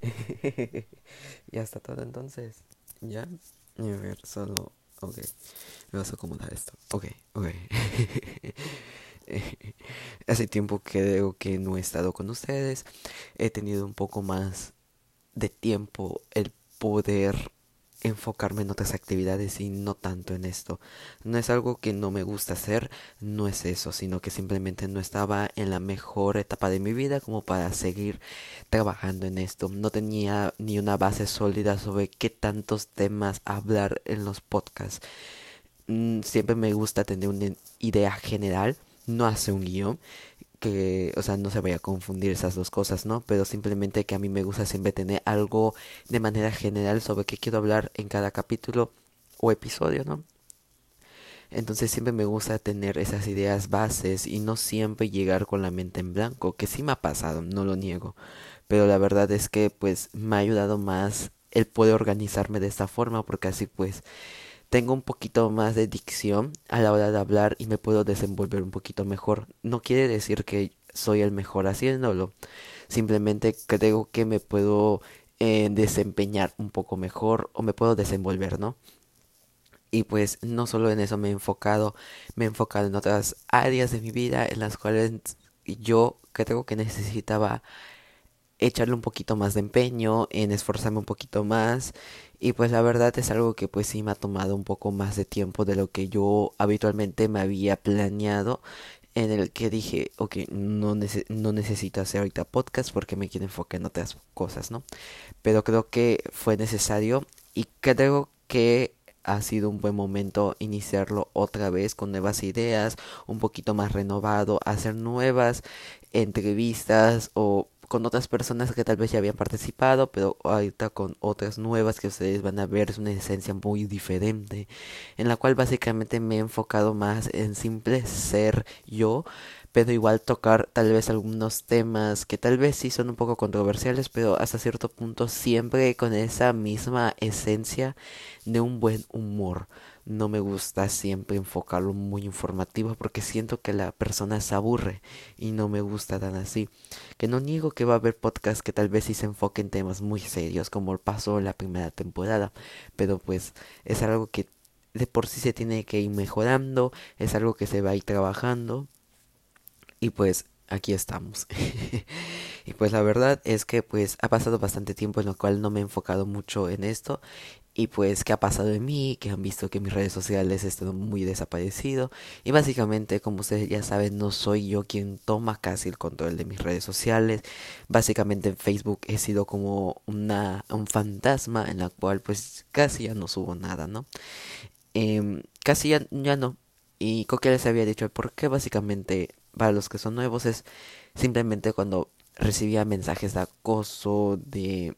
ya está todo entonces. ¿Ya? A ver, solo... Ok. Me vas a acomodar esto. Ok, ok. Hace tiempo que creo que no he estado con ustedes. He tenido un poco más de tiempo el poder enfocarme en otras actividades y no tanto en esto. No es algo que no me gusta hacer, no es eso, sino que simplemente no estaba en la mejor etapa de mi vida como para seguir trabajando en esto. No tenía ni una base sólida sobre qué tantos temas hablar en los podcasts. Mm, siempre me gusta tener una idea general, no hacer un guion que, o sea, no se vaya a confundir esas dos cosas, ¿no? Pero simplemente que a mí me gusta siempre tener algo de manera general sobre qué quiero hablar en cada capítulo o episodio, ¿no? Entonces siempre me gusta tener esas ideas bases y no siempre llegar con la mente en blanco, que sí me ha pasado, no lo niego. Pero la verdad es que pues me ha ayudado más el poder organizarme de esta forma porque así pues tengo un poquito más de dicción a la hora de hablar y me puedo desenvolver un poquito mejor. No quiere decir que soy el mejor haciéndolo. Simplemente creo que me puedo eh, desempeñar un poco mejor o me puedo desenvolver, ¿no? Y pues no solo en eso me he enfocado, me he enfocado en otras áreas de mi vida en las cuales yo creo que necesitaba echarle un poquito más de empeño, en esforzarme un poquito más y pues la verdad es algo que pues sí me ha tomado un poco más de tiempo de lo que yo habitualmente me había planeado en el que dije, ok, no, no necesito hacer ahorita podcast porque me quiero enfocar en otras cosas, ¿no? Pero creo que fue necesario y creo que ha sido un buen momento iniciarlo otra vez con nuevas ideas, un poquito más renovado, hacer nuevas entrevistas o con otras personas que tal vez ya habían participado, pero ahorita con otras nuevas que ustedes van a ver es una esencia muy diferente, en la cual básicamente me he enfocado más en simple ser yo, pero igual tocar tal vez algunos temas que tal vez sí son un poco controversiales, pero hasta cierto punto siempre con esa misma esencia de un buen humor no me gusta siempre enfocarlo muy informativo porque siento que la persona se aburre y no me gusta tan así. Que no niego que va a haber podcasts que tal vez sí se enfoquen temas muy serios como pasó en la primera temporada, pero pues es algo que de por sí se tiene que ir mejorando, es algo que se va a ir trabajando y pues aquí estamos. y pues la verdad es que pues ha pasado bastante tiempo en lo cual no me he enfocado mucho en esto. Y pues qué ha pasado en mí, que han visto que mis redes sociales están muy desaparecido y básicamente como ustedes ya saben no soy yo quien toma casi el control de mis redes sociales, básicamente en Facebook he sido como una un fantasma en la cual pues casi ya no subo nada, ¿no? Eh, casi ya, ya no. Y creo que les había dicho por qué básicamente para los que son nuevos es simplemente cuando recibía mensajes de acoso, de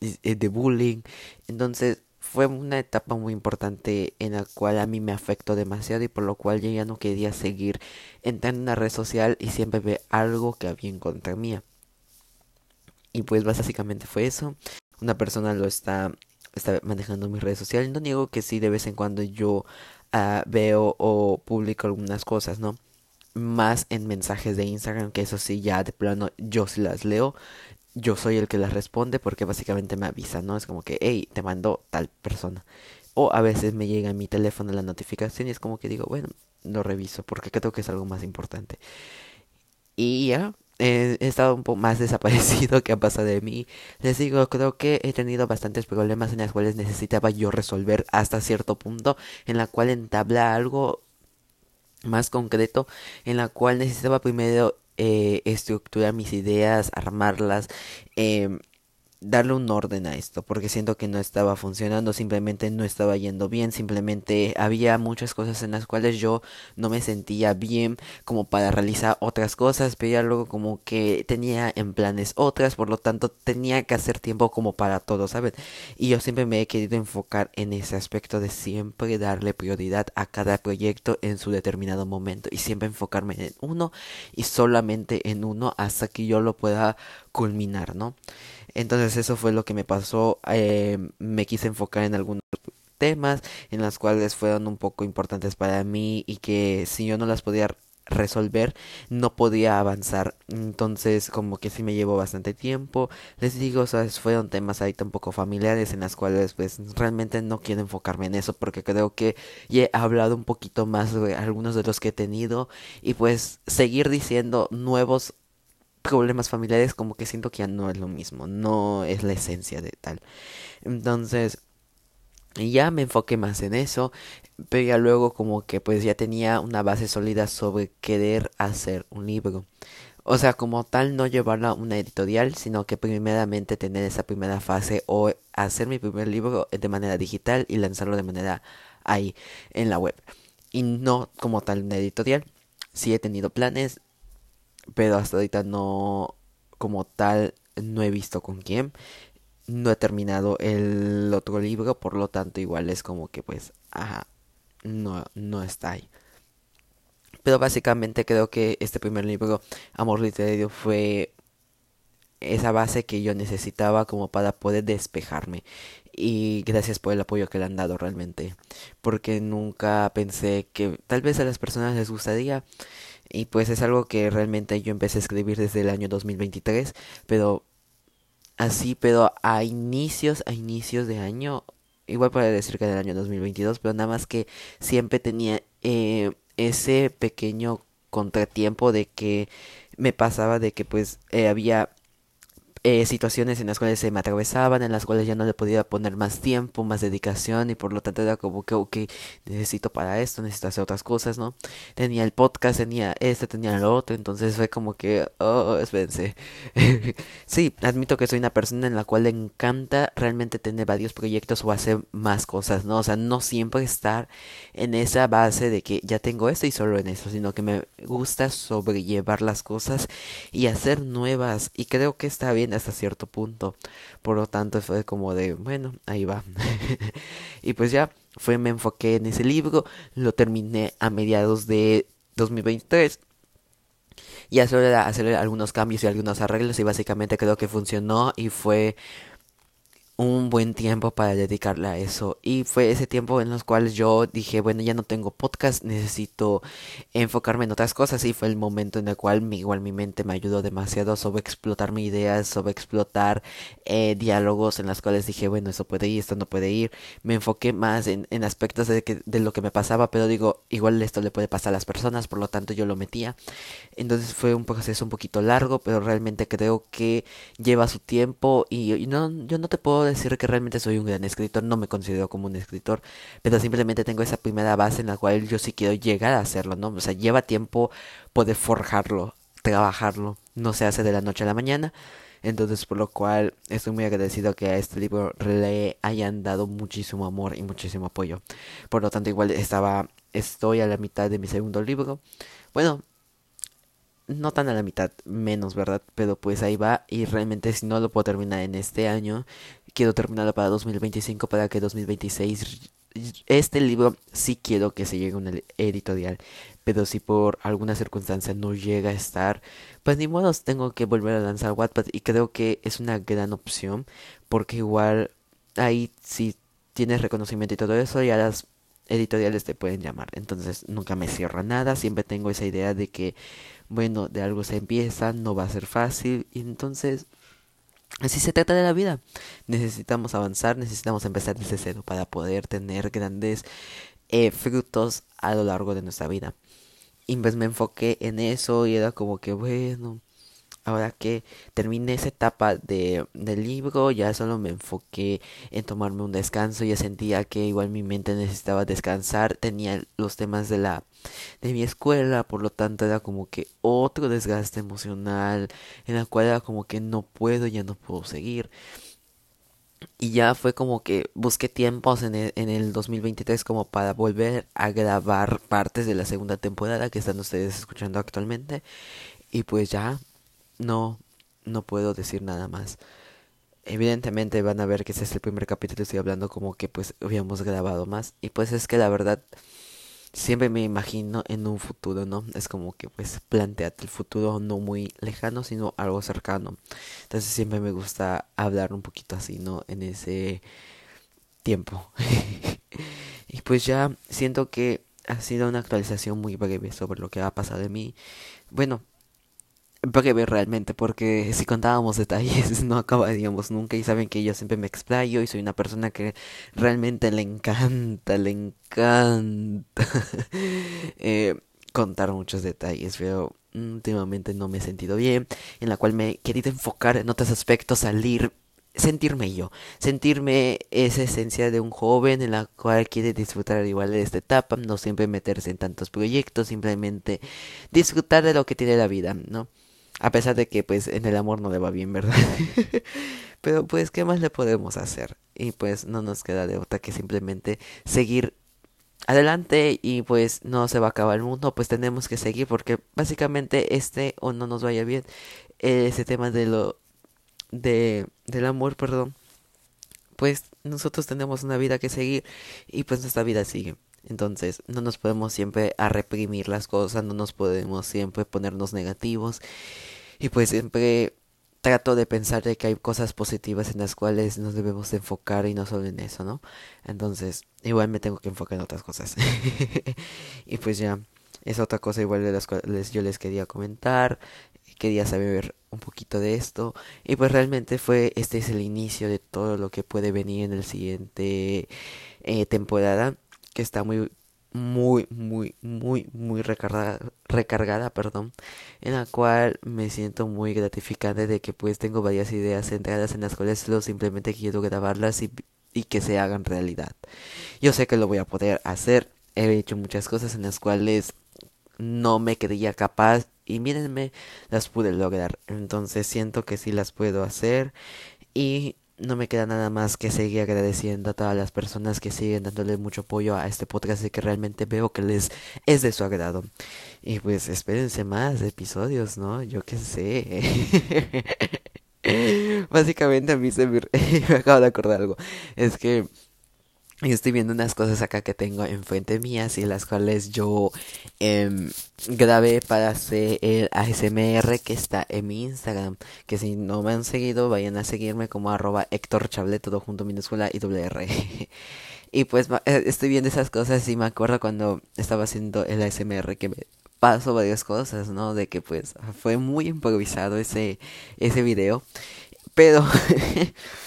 eh, de bullying. Entonces fue una etapa muy importante en la cual a mí me afectó demasiado y por lo cual yo ya no quería seguir entrando en una red social y siempre ver algo que había en contra mía. Y pues básicamente fue eso. Una persona lo está, está manejando mis redes sociales. No niego que sí de vez en cuando yo uh, veo o publico algunas cosas, ¿no? Más en mensajes de Instagram, que eso sí ya de plano yo sí las leo yo soy el que las responde porque básicamente me avisa, ¿no? Es como que, hey, te mandó tal persona. O a veces me llega a mi teléfono la notificación y es como que digo, bueno, lo reviso porque creo que es algo más importante. Y ya, he estado un poco más desaparecido que ha pasado de mí. Les digo, creo que he tenido bastantes problemas en los cuales necesitaba yo resolver hasta cierto punto, en la cual entabla algo más concreto, en la cual necesitaba primero eh, estructurar mis ideas, armarlas, eh, darle un orden a esto, porque siento que no estaba funcionando, simplemente no estaba yendo bien, simplemente había muchas cosas en las cuales yo no me sentía bien como para realizar otras cosas, pero ya luego como que tenía en planes otras, por lo tanto tenía que hacer tiempo como para todo, ¿sabes? Y yo siempre me he querido enfocar en ese aspecto de siempre darle prioridad a cada proyecto en su determinado momento y siempre enfocarme en uno y solamente en uno hasta que yo lo pueda culminar, ¿no? Entonces eso fue lo que me pasó. Eh, me quise enfocar en algunos temas en las cuales fueron un poco importantes para mí y que si yo no las podía resolver, no podía avanzar. Entonces, como que sí me llevó bastante tiempo. Les digo, o sea, fueron temas ahí tampoco familiares en las cuales pues realmente no quiero enfocarme en eso porque creo que ya he hablado un poquito más de algunos de los que he tenido y pues seguir diciendo nuevos problemas familiares como que siento que ya no es lo mismo, no es la esencia de tal. Entonces, ya me enfoqué más en eso, pero ya luego como que pues ya tenía una base sólida sobre querer hacer un libro. O sea, como tal, no llevarla a una editorial, sino que primeramente tener esa primera fase o hacer mi primer libro de manera digital y lanzarlo de manera ahí en la web. Y no como tal una editorial. Sí he tenido planes, pero hasta ahorita no, como tal, no he visto con quién. No he terminado el otro libro, por lo tanto igual es como que pues, ajá, no, no está ahí. Pero básicamente creo que este primer libro, Amor Literario, fue esa base que yo necesitaba como para poder despejarme. Y gracias por el apoyo que le han dado realmente. Porque nunca pensé que tal vez a las personas les gustaría. Y pues es algo que realmente yo empecé a escribir desde el año 2023. Pero así, pero a inicios, a inicios de año, igual para decir que del año 2022, pero nada más que siempre tenía eh, ese pequeño contratiempo de que me pasaba de que pues eh, había eh, situaciones en las cuales se me atravesaban, en las cuales ya no le podía poner más tiempo, más dedicación y por lo tanto era como que, necesito para esto, necesito hacer otras cosas, ¿no? Tenía el podcast, tenía este, tenía lo otro, entonces fue como que, oh, espérense. sí, admito que soy una persona en la cual le encanta realmente tener varios proyectos o hacer más cosas, ¿no? O sea, no siempre estar en esa base de que ya tengo esto y solo en eso, sino que me gusta sobrellevar las cosas y hacer nuevas y creo que está bien hasta cierto punto. Por lo tanto, fue como de, bueno, ahí va. y pues ya, fue, me enfoqué en ese libro, lo terminé a mediados de 2023. Y hacer, hacer algunos cambios y algunos arreglos y básicamente creo que funcionó y fue un buen tiempo para dedicarle a eso. Y fue ese tiempo en los cuales yo dije, bueno, ya no tengo podcast, necesito enfocarme en otras cosas. Y fue el momento en el cual mi, igual mi mente me ayudó demasiado sobre explotar mis ideas, sobre explotar eh, diálogos en los cuales dije, bueno, eso puede ir, esto no puede ir. Me enfoqué más en, en aspectos de, que, de lo que me pasaba, pero digo, igual esto le puede pasar a las personas, por lo tanto yo lo metía. Entonces fue un proceso un poquito largo, pero realmente creo que lleva su tiempo y, y no, yo no te puedo decir que realmente soy un gran escritor, no me considero como un escritor, pero simplemente tengo esa primera base en la cual yo sí quiero llegar a hacerlo, ¿no? O sea, lleva tiempo poder forjarlo, trabajarlo, no se hace de la noche a la mañana. Entonces, por lo cual estoy muy agradecido que a este libro le hayan dado muchísimo amor y muchísimo apoyo. Por lo tanto, igual estaba, estoy a la mitad de mi segundo libro. Bueno, no tan a la mitad, menos, ¿verdad? Pero pues ahí va y realmente si no lo puedo terminar en este año, quiero terminarlo para 2025 para que 2026 este libro sí quiero que se llegue a una editorial, pero si por alguna circunstancia no llega a estar, pues ni modo tengo que volver a lanzar Wattpad y creo que es una gran opción porque igual ahí si tienes reconocimiento y todo eso ya las editoriales te pueden llamar, entonces nunca me cierro nada, siempre tengo esa idea de que bueno, de algo se empieza, no va a ser fácil y entonces Así se trata de la vida. Necesitamos avanzar, necesitamos empezar desde cero para poder tener grandes eh, frutos a lo largo de nuestra vida. Y pues me enfoqué en eso y era como que bueno, ahora que terminé esa etapa de, del libro, ya solo me enfoqué en tomarme un descanso, ya sentía que igual mi mente necesitaba descansar, tenía los temas de la de mi escuela, por lo tanto era como que otro desgaste emocional, en la cual era como que no puedo, ya no puedo seguir. Y ya fue como que busqué tiempos en el, en el 2023 como para volver a grabar partes de la segunda temporada que están ustedes escuchando actualmente. Y pues ya no, no puedo decir nada más. Evidentemente van a ver que ese es el primer capítulo, estoy hablando como que pues habíamos grabado más. Y pues es que la verdad siempre me imagino en un futuro, ¿no? Es como que pues planteate el futuro no muy lejano, sino algo cercano. Entonces siempre me gusta hablar un poquito así, ¿no? En ese tiempo. y pues ya siento que ha sido una actualización muy breve sobre lo que ha pasado de mí. Bueno, breve realmente, porque si contábamos detalles no acabaríamos nunca y saben que yo siempre me explayo y soy una persona que realmente le encanta, le encanta eh, contar muchos detalles, pero últimamente no me he sentido bien, en la cual me he querido enfocar en otros aspectos, salir sentirme yo, sentirme esa esencia de un joven en la cual quiere disfrutar igual de esta etapa, no siempre meterse en tantos proyectos, simplemente disfrutar de lo que tiene la vida, ¿no? A pesar de que pues en el amor no le va bien, ¿verdad? Pero pues, ¿qué más le podemos hacer? Y pues no nos queda de otra que simplemente seguir adelante y pues no se va a acabar el mundo, pues tenemos que seguir porque básicamente este o no nos vaya bien, ese tema de lo de del amor, perdón, pues nosotros tenemos una vida que seguir y pues nuestra vida sigue. Entonces, no nos podemos siempre a reprimir las cosas, no nos podemos siempre ponernos negativos. Y pues siempre trato de pensar de que hay cosas positivas en las cuales nos debemos de enfocar y no solo en eso, ¿no? Entonces, igual me tengo que enfocar en otras cosas. y pues ya, es otra cosa igual de las cuales yo les quería comentar, quería saber un poquito de esto. Y pues realmente fue, este es el inicio de todo lo que puede venir en el siguiente eh, temporada que está muy muy muy muy muy recargada recargada perdón en la cual me siento muy gratificante de que pues tengo varias ideas centradas en las cuales solo simplemente quiero grabarlas y, y que se hagan realidad. Yo sé que lo voy a poder hacer. He hecho muchas cosas en las cuales no me creía capaz y mírenme las pude lograr. Entonces siento que sí las puedo hacer y no me queda nada más que seguir agradeciendo a todas las personas que siguen dándole mucho apoyo a este podcast y que realmente veo que les es de su agrado. Y pues espérense más episodios, ¿no? Yo qué sé. Básicamente a mí se me, me acabo de acordar algo. Es que y estoy viendo unas cosas acá que tengo enfrente mías y las cuales yo eh, grabé para hacer el ASMR que está en mi Instagram. Que si no me han seguido, vayan a seguirme como arroba Héctor Chablet, todo junto minúscula y doble R. y pues eh, estoy viendo esas cosas y me acuerdo cuando estaba haciendo el ASMR que me pasó varias cosas, ¿no? De que pues fue muy improvisado ese, ese video. Pero...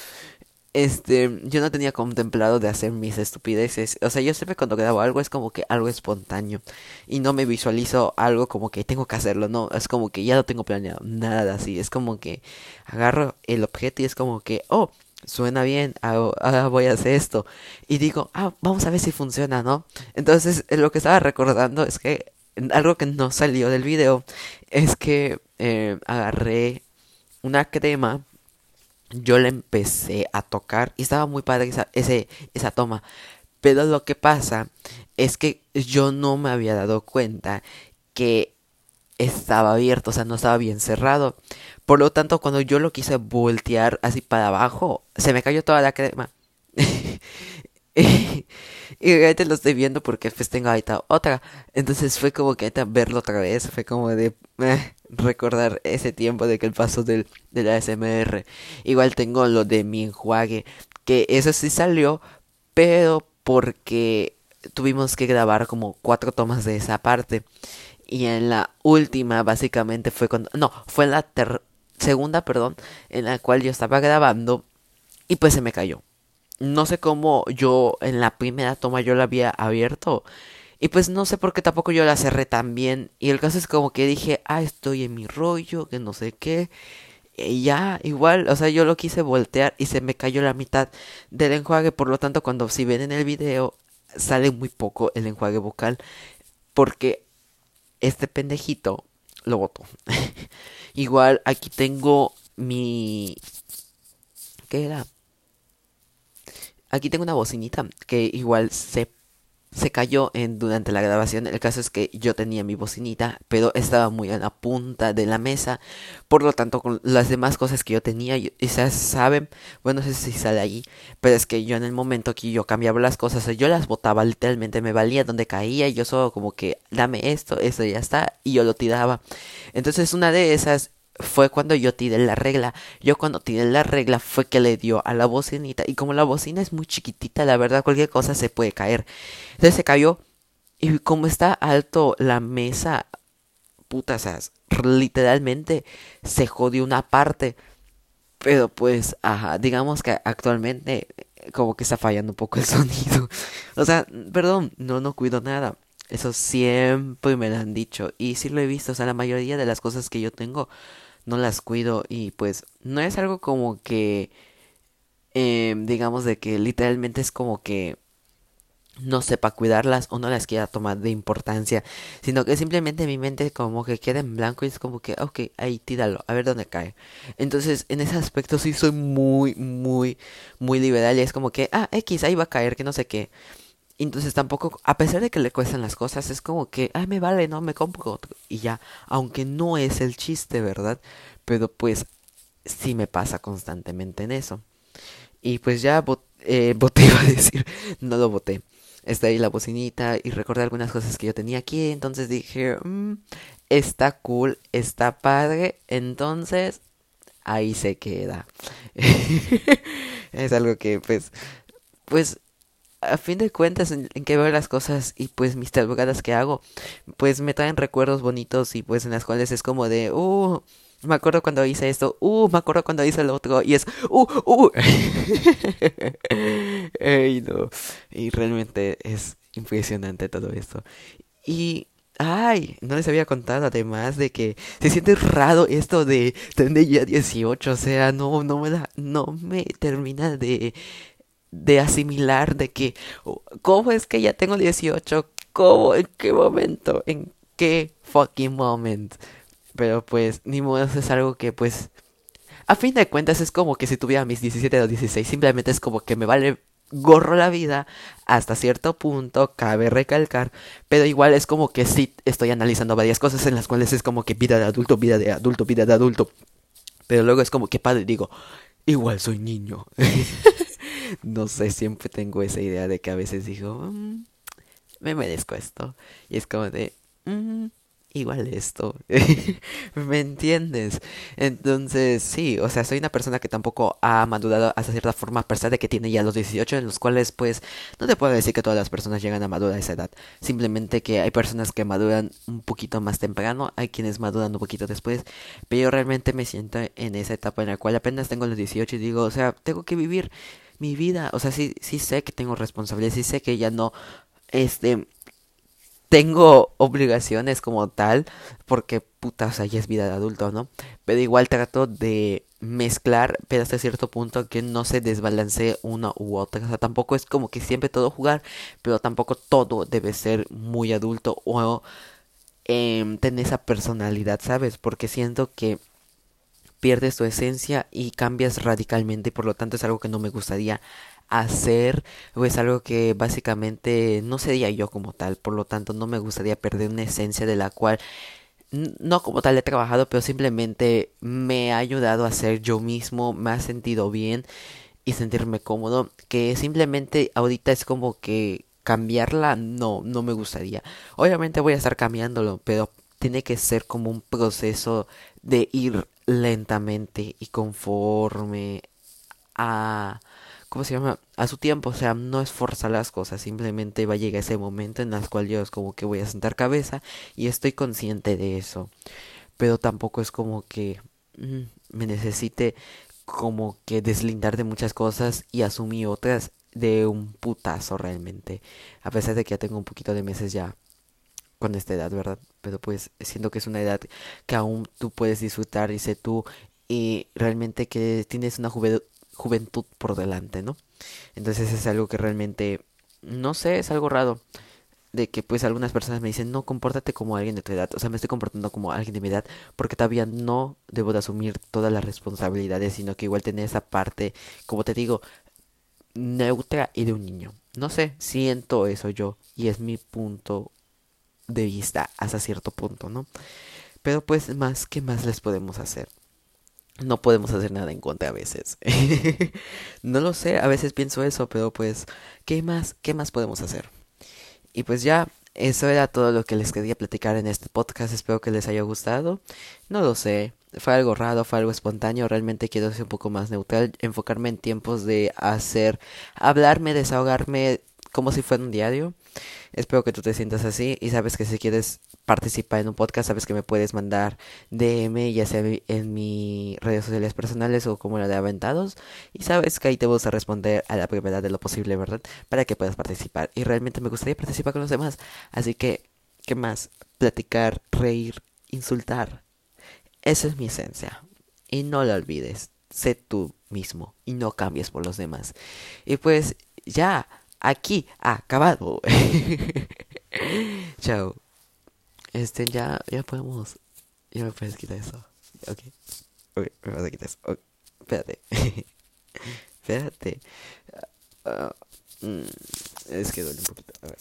este, yo no tenía contemplado de hacer mis estupideces. O sea, yo siempre cuando grabo algo es como que algo espontáneo. Y no me visualizo algo como que tengo que hacerlo, no. Es como que ya lo tengo planeado. Nada así. Es como que agarro el objeto y es como que, oh, suena bien, ahora voy a hacer esto. Y digo, ah, vamos a ver si funciona, ¿no? Entonces, lo que estaba recordando es que algo que no salió del video es que eh, agarré una crema yo le empecé a tocar y estaba muy padre esa, esa toma. Pero lo que pasa es que yo no me había dado cuenta que estaba abierto, o sea, no estaba bien cerrado. Por lo tanto, cuando yo lo quise voltear así para abajo, se me cayó toda la crema. y ahorita lo estoy viendo porque pues tengo ahorita otra. Entonces fue como que ahorita verlo otra vez, fue como de... Eh, recordar ese tiempo de que el paso del, la ASMR. Igual tengo lo de mi enjuague, que eso sí salió, pero porque tuvimos que grabar como cuatro tomas de esa parte. Y en la última, básicamente fue cuando. No, fue en la segunda, perdón, en la cual yo estaba grabando y pues se me cayó. No sé cómo yo en la primera toma yo la había abierto y pues no sé por qué tampoco yo la cerré tan bien. Y el caso es como que dije, ah, estoy en mi rollo, que no sé qué. Y ya, igual, o sea, yo lo quise voltear y se me cayó la mitad del enjuague. Por lo tanto, cuando si ven en el video, sale muy poco el enjuague vocal. Porque este pendejito lo botó. igual, aquí tengo mi... ¿Qué era? Aquí tengo una bocinita que igual se se cayó en, durante la grabación. El caso es que yo tenía mi bocinita, pero estaba muy a la punta de la mesa. Por lo tanto, con las demás cosas que yo tenía, se saben, bueno, no sé si sale allí, pero es que yo en el momento que yo cambiaba las cosas, yo las botaba literalmente, me valía donde caía y yo solo como que dame esto, esto ya está, y yo lo tiraba. Entonces una de esas fue cuando yo tiré la regla. Yo cuando tiré la regla fue que le dio a la bocinita. Y como la bocina es muy chiquitita, la verdad, cualquier cosa se puede caer. Entonces se cayó. Y como está alto la mesa, puta, o sea, literalmente se jodió una parte. Pero pues, ajá, digamos que actualmente como que está fallando un poco el sonido. O sea, perdón, no, no cuido nada. Eso siempre me lo han dicho. Y sí lo he visto. O sea, la mayoría de las cosas que yo tengo no las cuido. Y pues no es algo como que... Eh, digamos de que literalmente es como que no sepa cuidarlas o no las quiera tomar de importancia, sino que simplemente mi mente como que queda en blanco y es como que, ok, ahí tíralo, a ver dónde cae. Entonces, en ese aspecto sí soy muy, muy, muy liberal y es como que, ah, X, ahí va a caer, que no sé qué. Entonces tampoco, a pesar de que le cuestan las cosas, es como que, ay, me vale, no, me compro otro. Y ya, aunque no es el chiste, ¿verdad? Pero pues sí me pasa constantemente en eso. Y pues ya eh, voté, iba a decir, no lo voté está ahí la bocinita y recordé algunas cosas que yo tenía aquí. Entonces dije, mm, está cool, está padre. Entonces, ahí se queda. es algo que, pues, pues, a fin de cuentas, en, que veo las cosas y pues mis tabugadas que hago, pues me traen recuerdos bonitos y pues en las cuales es como de, uh, me acuerdo cuando hice esto, uh, me acuerdo cuando hice lo otro, y es, uh, uh. Ey, no. Y realmente es impresionante todo esto. Y, ay, no les había contado además de que se siente raro esto de tener ya 18, o sea, no, no me da, no me termina de, de asimilar de que, ¿cómo es que ya tengo 18? ¿Cómo? ¿En qué momento? ¿En qué fucking moment? Pero pues, ni modo, es algo que pues... A fin de cuentas es como que si tuviera mis 17 o 16, simplemente es como que me vale gorro la vida hasta cierto punto, cabe recalcar, pero igual es como que sí estoy analizando varias cosas en las cuales es como que vida de adulto, vida de adulto, vida de adulto. Pero luego es como que padre digo, igual soy niño. no sé, siempre tengo esa idea de que a veces digo, mm, me merezco esto. Y es como de, mm, igual esto. ¿Me entiendes? Entonces, sí, o sea, soy una persona que tampoco ha madurado hasta cierta forma, a pesar de que tiene ya los 18, en los cuales, pues, no te puedo decir que todas las personas llegan a madurar a esa edad. Simplemente que hay personas que maduran un poquito más temprano, hay quienes maduran un poquito después, pero yo realmente me siento en esa etapa en la cual apenas tengo los 18 y digo, o sea, tengo que vivir mi vida, o sea, sí, sí sé que tengo responsabilidad, sí sé que ya no, este, tengo obligaciones como tal, porque puta, o sea, ya es vida de adulto, ¿no? Pero igual trato de mezclar, pero hasta cierto punto que no se desbalance una u otra. O sea, tampoco es como que siempre todo jugar, pero tampoco todo debe ser muy adulto o eh, tener esa personalidad, ¿sabes? Porque siento que pierdes tu esencia y cambias radicalmente por lo tanto es algo que no me gustaría hacer pues algo que básicamente no sería yo como tal por lo tanto no me gustaría perder una esencia de la cual no como tal he trabajado pero simplemente me ha ayudado a ser yo mismo me ha sentido bien y sentirme cómodo que simplemente ahorita es como que cambiarla no no me gustaría. Obviamente voy a estar cambiándolo pero tiene que ser como un proceso de ir lentamente y conforme a ¿cómo se llama? A su tiempo, o sea, no es forzar las cosas, simplemente va a llegar ese momento en el cual yo es como que voy a sentar cabeza y estoy consciente de eso. Pero tampoco es como que mm, me necesite como que deslindar de muchas cosas y asumir otras de un putazo realmente. A pesar de que ya tengo un poquito de meses ya con esta edad, ¿verdad? Pero pues siento que es una edad que aún tú puedes disfrutar, dice tú, y realmente que tienes una juventud juventud por delante, ¿no? Entonces es algo que realmente, no sé, es algo raro. De que pues algunas personas me dicen, no, compórtate como alguien de tu edad. O sea, me estoy comportando como alguien de mi edad porque todavía no debo de asumir todas las responsabilidades, sino que igual tener esa parte, como te digo, neutra y de un niño. No sé, siento eso yo y es mi punto de vista hasta cierto punto, ¿no? Pero pues más, ¿qué más les podemos hacer? no podemos hacer nada en contra a veces. no lo sé, a veces pienso eso, pero pues, ¿qué más, qué más podemos hacer? Y pues ya, eso era todo lo que les quería platicar en este podcast. Espero que les haya gustado. No lo sé, fue algo raro, fue algo espontáneo. Realmente quiero ser un poco más neutral, enfocarme en tiempos de hacer, hablarme, desahogarme, como si fuera un diario. Espero que tú te sientas así y sabes que si quieres participar en un podcast, sabes que me puedes mandar DM, ya sea en mis redes sociales personales o como la de Aventados. Y sabes que ahí te vamos a responder a la brevedad de lo posible, ¿verdad? Para que puedas participar. Y realmente me gustaría participar con los demás. Así que, ¿qué más? Platicar, reír, insultar. Esa es mi esencia. Y no la olvides. Sé tú mismo y no cambies por los demás. Y pues ya aquí acabado. Chao. Este, ya, ya podemos. Ya me puedes quitar eso. Ok. Ok, me vas a quitar eso. Okay. Espérate. Espérate. Uh, es que duele un poquito. A ver.